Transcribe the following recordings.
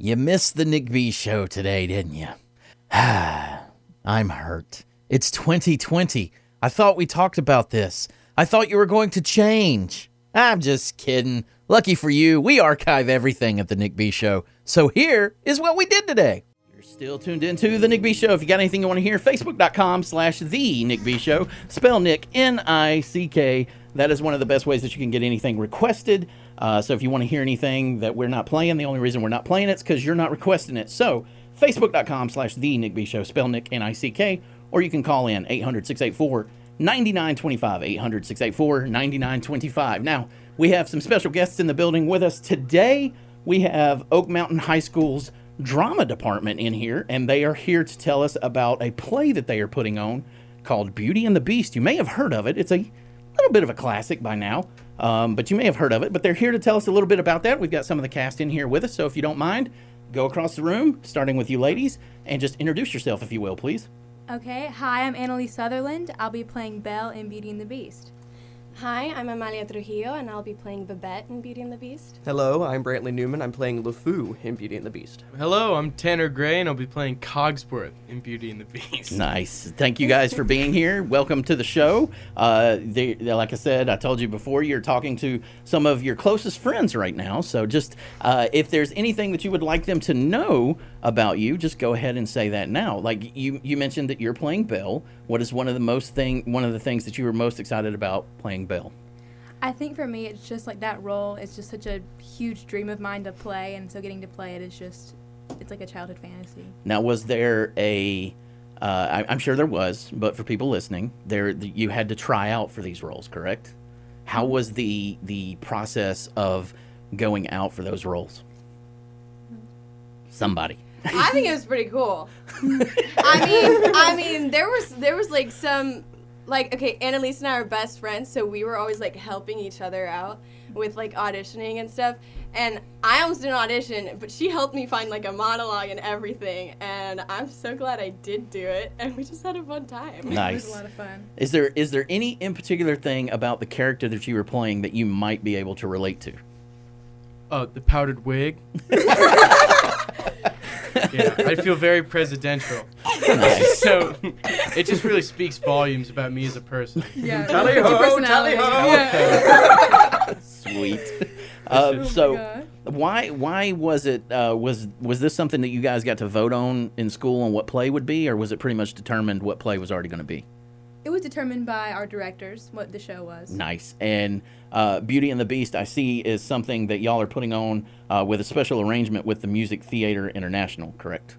You missed the Nick B show today, didn't you? I'm hurt. It's 2020. I thought we talked about this. I thought you were going to change. I'm just kidding. Lucky for you, we archive everything at the Nick B show. So here is what we did today. You're still tuned into the Nick B Show. If you got anything you want to hear, facebook.com slash the Nick B Show. Spell Nick N-I-C-K. That is one of the best ways that you can get anything requested. Uh, so if you want to hear anything that we're not playing, the only reason we're not playing it is because you're not requesting it. So facebook.com slash the Nick B Show. Spell Nick N-I-C-K. Or you can call in 800-684 9925 800 684 9925. Now, we have some special guests in the building with us today. We have Oak Mountain High School's drama department in here, and they are here to tell us about a play that they are putting on called Beauty and the Beast. You may have heard of it. It's a little bit of a classic by now, um, but you may have heard of it. But they're here to tell us a little bit about that. We've got some of the cast in here with us, so if you don't mind, go across the room, starting with you ladies, and just introduce yourself, if you will, please. Okay, hi, I'm Annalise Sutherland. I'll be playing Belle in Beauty and the Beast. Hi, I'm Amalia Trujillo, and I'll be playing Babette in Beauty and the Beast. Hello, I'm Brantley Newman. I'm playing LeFou in Beauty and the Beast. Hello, I'm Tanner Gray, and I'll be playing Cogsworth in Beauty and the Beast. Nice. Thank you guys for being here. Welcome to the show. Uh, they, like I said, I told you before, you're talking to some of your closest friends right now. So just uh, if there's anything that you would like them to know about you, just go ahead and say that now. Like you, you mentioned that you're playing Belle. What is one of the most thing, one of the things that you were most excited about playing Belle? I think for me, it's just like that role. It's just such a huge dream of mine to play, and so getting to play it is just, it's like a childhood fantasy. Now, was there a? Uh, I, am sure there was, but for people listening, there you had to try out for these roles, correct? How was the the process of going out for those roles? Somebody. I think it was pretty cool. I mean, I mean, there was there was like some like okay, Annalise and I are best friends, so we were always like helping each other out with like auditioning and stuff. And I almost didn't audition, but she helped me find like a monologue and everything. And I'm so glad I did do it, and we just had a fun time. Nice. It was a lot of fun. Is there is there any in particular thing about the character that you were playing that you might be able to relate to? Oh, the powdered wig. yeah, I feel very presidential. Nice. So it just really speaks volumes about me as a person. Yeah. Tally your ho, tally ho. Yeah. Sweet. Uh, Oh so God. why why was it uh, was was this something that you guys got to vote on in school on what play would be, or was it pretty much determined what play was already going to be? It was determined by our directors what the show was. Nice. And uh, Beauty and the Beast, I see, is something that y'all are putting on uh, with a special arrangement with the Music Theatre International, correct?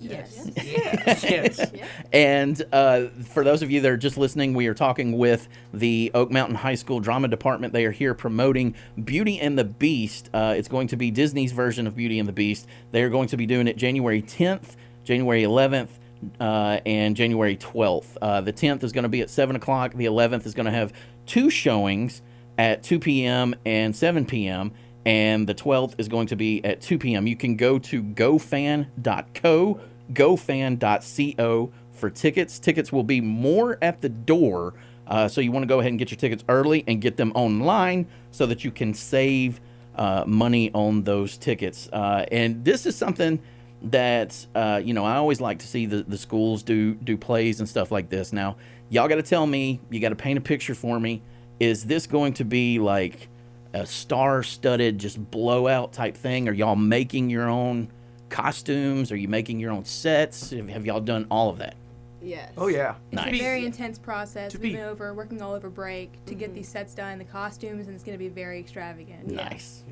Yes. yes. And uh, for those of you that are just listening, we are talking with the Oak Mountain High School Drama Department. They are here promoting Beauty and the Beast. Uh, it's going to be Disney's version of Beauty and the Beast. They are going to be doing it January 10th, January 11th, uh, and January 12th. Uh, the 10th is going to be at 7 o'clock. The 11th is going to have two showings at 2 p.m. and 7 p.m. And the 12th is going to be at 2 p.m. You can go to gofan.co, gofan.co for tickets. Tickets will be more at the door. Uh, so you want to go ahead and get your tickets early and get them online so that you can save uh, money on those tickets. Uh, and this is something that uh, you know I always like to see the, the schools do do plays and stuff like this. Now y'all got to tell me, you got to paint a picture for me. Is this going to be like a star-studded, just blowout type thing? Are y'all making your own costumes? Are you making your own sets? Have, have y'all done all of that? Yes. Oh yeah. It's Nice. a very intense process. To We've be- been over working all over break to get these sets done, the costumes, and it's going to be very extravagant. Nice.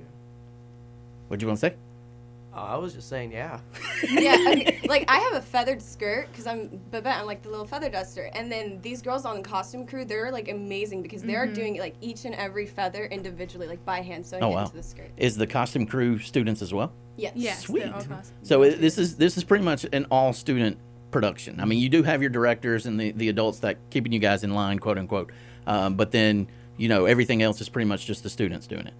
What'd you want to say? Oh, I was just saying, yeah. yeah, okay. like I have a feathered skirt because I'm Babette. I'm like the little feather duster, and then these girls on the costume crew, they're like amazing because they're doing like each and every feather individually, like by hand, sewing Oh, it wow. into the skirt. Is the costume crew students as well? Yes. Yes, Sweet. all costumes. So it, this is this is pretty much an all student production. I mean, you do have your directors and the, the adults that keeping you guys in line, quote unquote. Um, but then you know everything else is pretty much just the students doing it.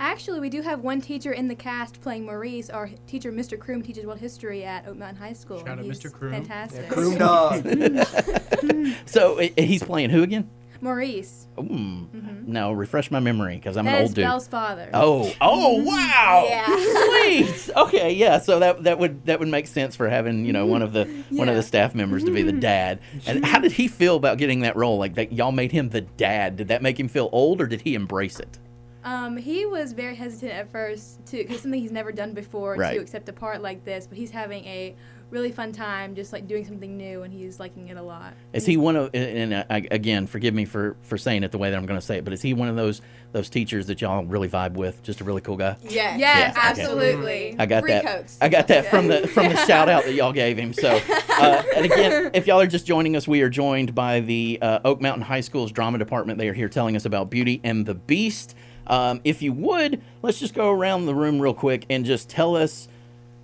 Actually, we do have one teacher in the cast playing Maurice. Our teacher, Mr. Kroom, teaches world history at Oak Mountain High School. Shout and out he's Mr. Kroom. Fantastic. Croom dog. So he's playing who again? Maurice. Mm. Now refresh my memory because I'm That an is old dude. Belle's father. Oh, oh, wow! Yeah. Sweet. Okay, okay, yeah. So that that would that would make sense for having you know one of the one of the staff members to be the dad. And how did he feel about getting that role? Like that y'all made him the dad. Did that make him feel old, or did he embrace it? Um, he was very hesitant at first to, cause something he's never done before Right. to accept a part like this. But he's having a really fun time, just like doing something new, and he's liking it a lot. Is he one of? And uh, I, again, forgive me for for saying it the way that I'm going to say it, but is he one of those those teachers that y'all really vibe with? Just a really cool guy. Yes, Yes, Yeah, okay. absolutely. I got Free that. coats. I got that from the from the shout out that y'all gave him. So, uh, and again, if y'all are just joining us, we are joined by the uh, Oak Mountain High School's drama department. They are here telling us about Beauty and the Beast. Um, if you would, let's just go around the room real quick and just tell us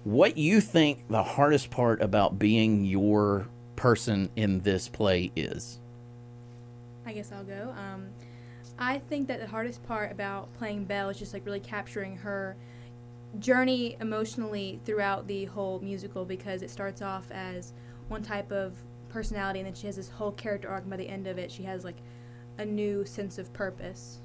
what you think the hardest part about being your person in this play is. I guess I'll go. Um, I think that the hardest part about playing Belle is just like really capturing her journey emotionally throughout the whole musical because it starts off as one type of personality and then she has this whole character arc and by the end of it she has like a new sense of purpose.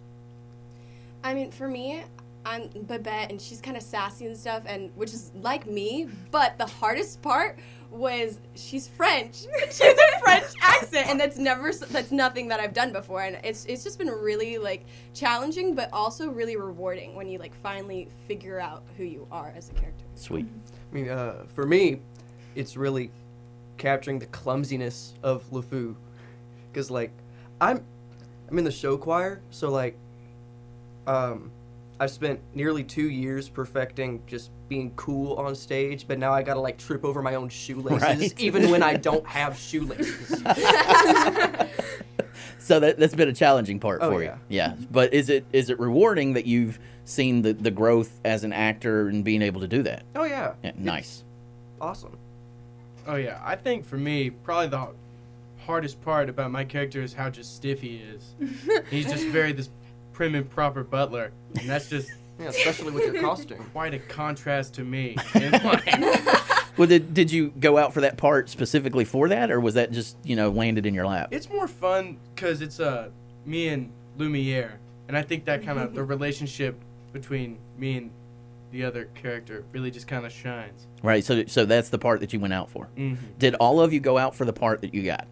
I mean, for me, I'm Babette, and she's kind of sassy and stuff, and which is like me. But the hardest part was she's French. she has a French accent, and that's never that's nothing that I've done before, and it's it's just been really like challenging, but also really rewarding when you like finally figure out who you are as a character. Sweet. I mean, uh, for me, it's really capturing the clumsiness of LeFou, because like I'm I'm in the show choir, so like um I've spent nearly two years perfecting just being cool on stage, but now I gotta like trip over my own shoelaces, Right. even when I don't have shoelaces. So that that's been a challenging part Oh, for yeah. you. Yeah. But is it is it rewarding that you've seen the, the growth as an actor and being able to do that? oh yeah, Yeah, nice. awesome. Oh yeah, I think for me, probably the hardest part about my character is how just stiff he is. He's just very this prim and proper butler, and that's just Yeah, especially with your costume. quite a contrast to me. And like, Well, did, did you go out for that part specifically for that, or was that just you know landed in your lap? it's more fun because it's uh me and Lumiere, and I think that kind of the relationship between me and the other character really just kind of shines. Right. So so that's the part that you went out for. hmm Did all of you go out for the part that you got?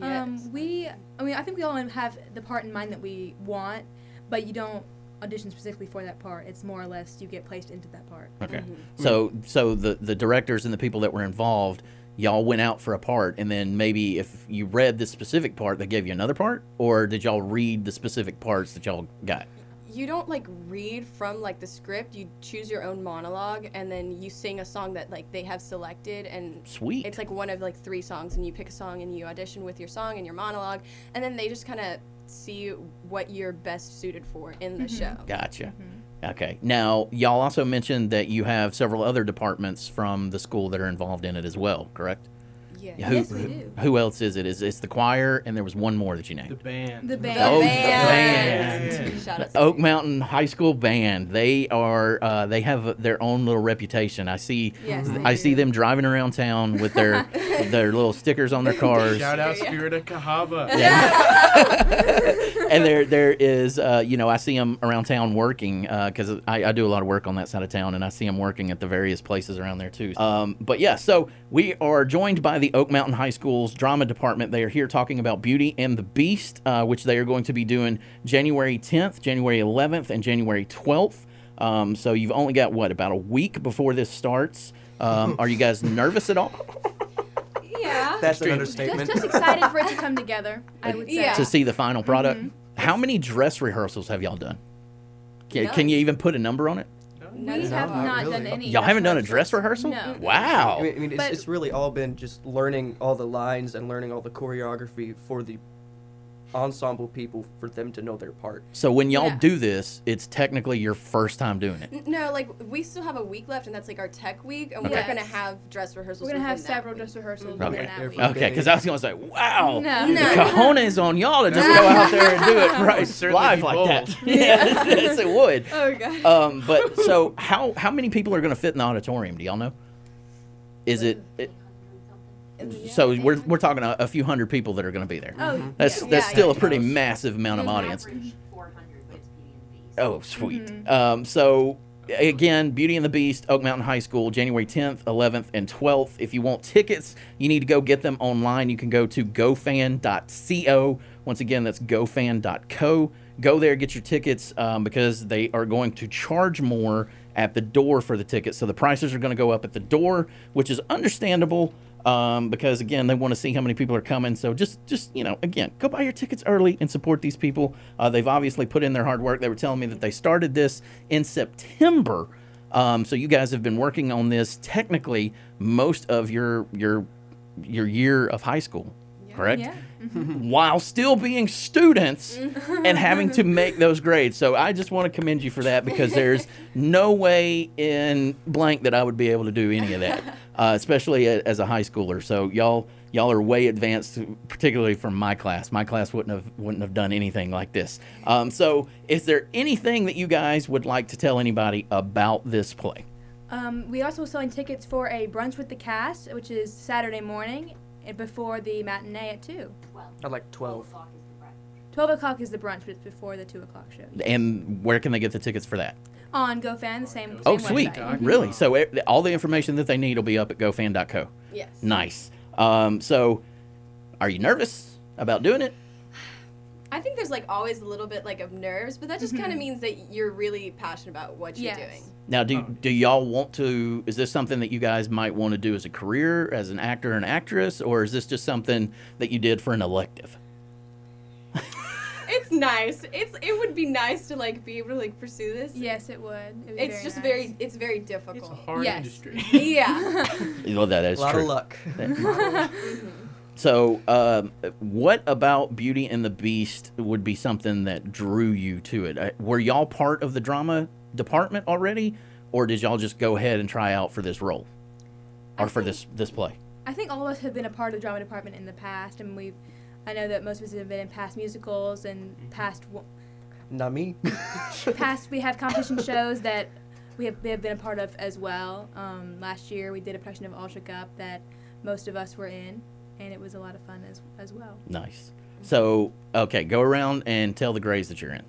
Yes. Um, we, I mean, I think we all have the part in mind that we want, but you don't audition specifically for that part. It's more or less you get placed into that part. Okay. Mm-hmm. So so the the directors and the people that were involved, y'all went out for a part, and then maybe if you read the specific part, they gave you another part, or did y'all read the specific parts that y'all got? You don't like read from like the script you choose your own monologue and then you sing a song that like they have selected and Sweet. it's like one of like three songs and you pick a song and you audition with your song and your monologue and then they just kind of see what you're best suited for in the mm-hmm. show Gotcha. Mm-hmm. Okay. Now, y'all also mentioned that you have several other departments from the school that are involved in it as well, correct? Yeah Who, Yes, we who- do. Who else is it? Is it's the choir, and there was one more that you named. The named. band. The the band. Oh, the band. band. Shout Oak Mountain High School Band. They are. Uh, they have their own little reputation. I see. Yes, they I see them driving around town with their their little stickers on their cars. Shout out Yeah. Spirit of Cahaba. Yeah. and there there is uh, you know I see them around town working because I, I do a lot of work on that side of town and I see them working at the various places around there too. Um, but yeah, so we are joined by the Oak Mountain High School's drama department. They are here talking about Beauty and the Beast, uh, which they are going to be doing January 10th, January 11th, and January 12th. Um, so you've only got what about a week before this starts. Um, are you guys nervous at all yeah That's an Extremely. Just, just excited for it to come together. I would say. Yeah. to see the final product? How many dress rehearsals have y'all done? Can, can you even put a number on it? No, We no, have not not really. done any. Y'all haven't done a dress rehearsal? No. Wow. I mean, I mean it's, it's really all been just learning all the lines and learning all the choreography for the ensemble people for them to know their part. So when y'all Yeah. do this, it's technically your first time doing it. No like we still have a week left and that's like our tech week and Okay. we're gonna have dress rehearsals We're gonna have several week. dress rehearsals Okay. within that Every- week. Okay, because I was gonna say, wow, No. the No. cojones on y'all to just go out there and do it right certainly live like bold. that. Yeah, yes, it would. oh god Um, but so how how many people are gonna fit in the auditorium? Do y'all know? Is it? it so we're we're talking a, a few hundred people that are gonna be there. Oh, That's yeah. that's Yeah, still yeah. a pretty massive amount of audience. Average 400, but it's Beauty and the Beast. Oh, sweet. Um, so again, Beauty and the Beast, Oak Mountain High School, January 10th, 11th, and 12th. If you want tickets, you need to go get them online. You can go to gofan.co. Once again, that's gofan.co. Go there, get your tickets um, because they are going to charge more at the door for the tickets. So the prices are going to go up at the door, which is understandable um, because again they want to see how many people are coming. So just just you know again go buy your tickets early and support these people. Uh, they've obviously put in their hard work. They were telling me that they started this in September. Um, so you guys have been working on this technically most of your your your year of high school, correct? Yeah. While still being students and having to make those grades. So I just want to commend you for that because there's no way in blank that I would be able to do any of that, uh, especially a, as a high schooler. So y'all y'all are way advanced, particularly from my class. My class wouldn't have wouldn't have done anything like this. Um, so is there anything that you guys would like to tell anybody about this play? Um, we also selling tickets for a brunch with the cast, which is Saturday morning and before the matinee at two. At like 12. Twelve o'clock is the brunch, but it's before the two o'clock show. And where can they get the tickets for that? On GoFan, the same. Oh, same sweet. website. Really? So eh, e- all the information that they need will be up at gofan.co. Yes. Nice. Um, so, are you nervous about doing it? I think there's like always a little bit like of nerves, but that just kind of mm-hmm. means that you're really passionate about what you're Yes. doing. Now, do Oh. do y'all want to? Is this something that you guys might want to do as a career, as an actor and actress, or is this just something that you did for an elective? It's nice. It's it would be nice to like be able to like pursue this. Yes, it would. It would It's very just nice. very it's very difficult. It's a difficult. hard Yes. industry. yeah. Well, that is A lot true. of luck. So, um, what about Beauty and the Beast would be something that drew you to it? Uh, Were y'all part of the drama department already, or did y'all just go ahead and try out for this role, or I for think- this this play? I think all of us have been a part of the drama department in the past, and we've. I know that most of us have been in past musicals and past wo- Not me. past we have competition shows that we have, we have been a part of as well. Um, last year we did a production of All Shook Up that most of us were in, and it was a lot of fun as as well. Nice. So, okay, go around and tell the grades that you're in.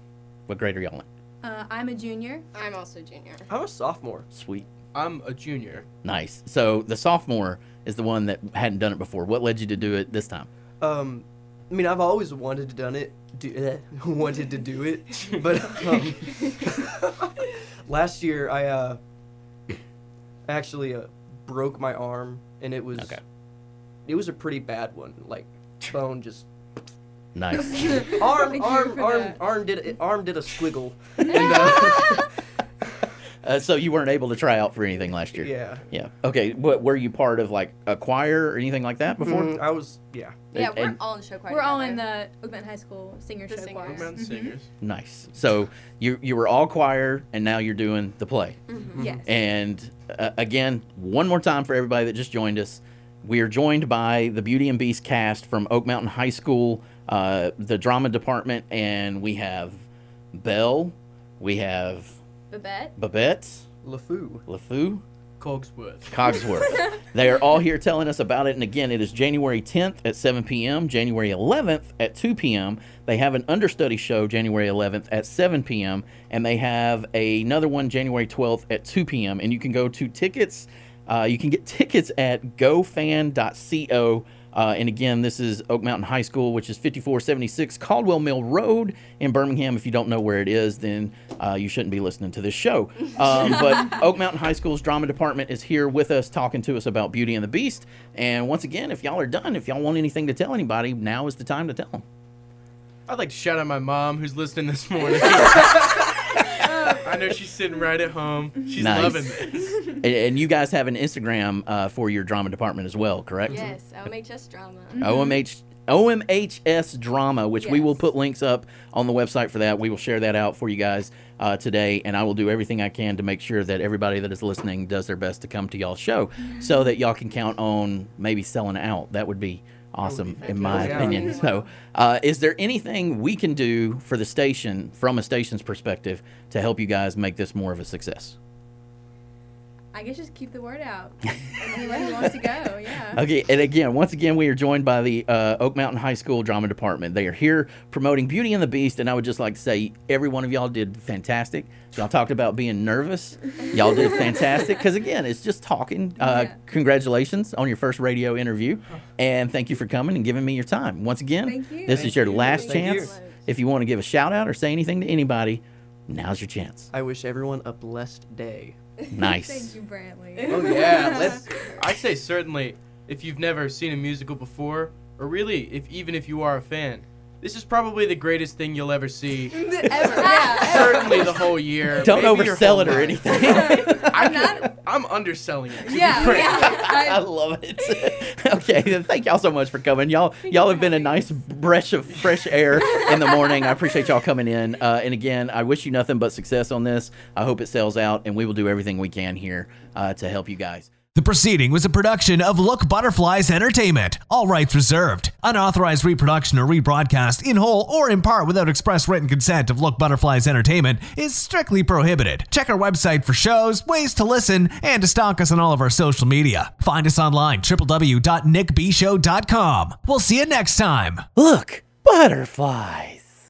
What grade are y'all in? Uh, I'm a junior. I'm also junior. I'm a sophomore. Sweet. I'm a junior. Nice. So the sophomore is the one that hadn't done it before. What led you to do it this time? Um, I mean, I've always wanted to done it. Do, wanted to do it, but um, last year I uh, actually uh, broke my arm, and it was Okay. it was a pretty bad one. Like bone just Nice. arm Thank arm arm that. arm did arm did a squiggle. And, uh, so you weren't able to try out for anything last year. yeah. Yeah. Okay. What were you part of like a choir or anything like that before? Mm, I was yeah. Yeah, And- we're and- all in the show choir. We're all in the Oakland High School singer The show choir. Oak Mountain Mhm. Singers. Nice. So you you were all choir and now you're doing the play. Mhm. Yes. And uh, again, one more time for everybody that just joined us, we are joined by the Beauty and Beast cast from Oak Mountain High School, uh, the drama department, and we have Belle, we have Babette. Babette, LeFou. LeFou, Cogsworth. Cogsworth. they are all here telling us about it. And again, it is January 10th at 7 p.m., January 11th at 2 p.m. They have an understudy show January 11th at 7 p.m. And they have another one January 12th at 2 p.m. And you can go to tickets. Uh, you can get tickets at gofan.co. Uh, and again, this is Oak Mountain High School, which is 5476 Caldwell Mill Road in Birmingham. If you don't know where it is, then uh, you shouldn't be listening to this show. Um, but Oak Mountain High School's drama department is here with us, talking to us about Beauty and the Beast. And once again, if y'all are done, if y'all want anything to tell anybody, now is the time to tell them. I'd like to shout out my mom who's listening this morning. I know she's sitting right at home. She's Nice. loving this. And, and you guys have an Instagram uh, for your drama department as well, correct? Yes, OMHS drama. OMH OMHS drama, which we will put links up on the website for that. We will share that out for you guys uh, today, and I will do everything I can to make sure that everybody that is listening does their best to come to y'all's show, so that y'all can count on maybe selling out. That would be awesome, in my Yeah. opinion. So, uh, is there anything we can do for the station, from a station's perspective, to help you guys make this more of a success? I guess just keep the word out. and anyone who wants to go, yeah. Okay, and again, once again, we are joined by the uh, Oak Mountain High School Drama Department. They are here promoting Beauty and the Beast, and I would just like to say every one of y'all did fantastic. Y'all talked about being nervous. Y'all did fantastic because again, it's just talking. Uh, Yeah. Congratulations on your first radio interview, and thank you for coming and giving me your time. Once again, Thank this is your you. last Thank you. chance. If you want to give a shout out or say anything to anybody, now's your chance. I wish everyone a blessed day. Nice. Thank you, Brantley. Oh yeah, let's. I say certainly if you've never seen a musical before, or really if even if you are a fan, this is probably the greatest thing you'll ever see. Ever, yeah. certainly the whole year. Don't maybe your oversell whole it or life. anything. I'm, not, I'm underselling it. to be Yeah, frank. yeah. I I, love it. okay, thank y'all so much for coming. Y'all, y'all have been a nice breath of fresh air in the morning. I appreciate y'all coming in. Uh, and again, I wish you nothing but success on this. I hope it sells out, and we will do everything we can here uh, to help you guys. The proceeding was a production of Look Butterflies Entertainment. All rights reserved. Unauthorized reproduction or rebroadcast in whole or in part without express written consent of Look Butterflies Entertainment is strictly prohibited. Check our website for shows, ways to listen, and to stalk us on all of our social media. Find us online www.nickbshow.com. We'll see you next time. Look, butterflies.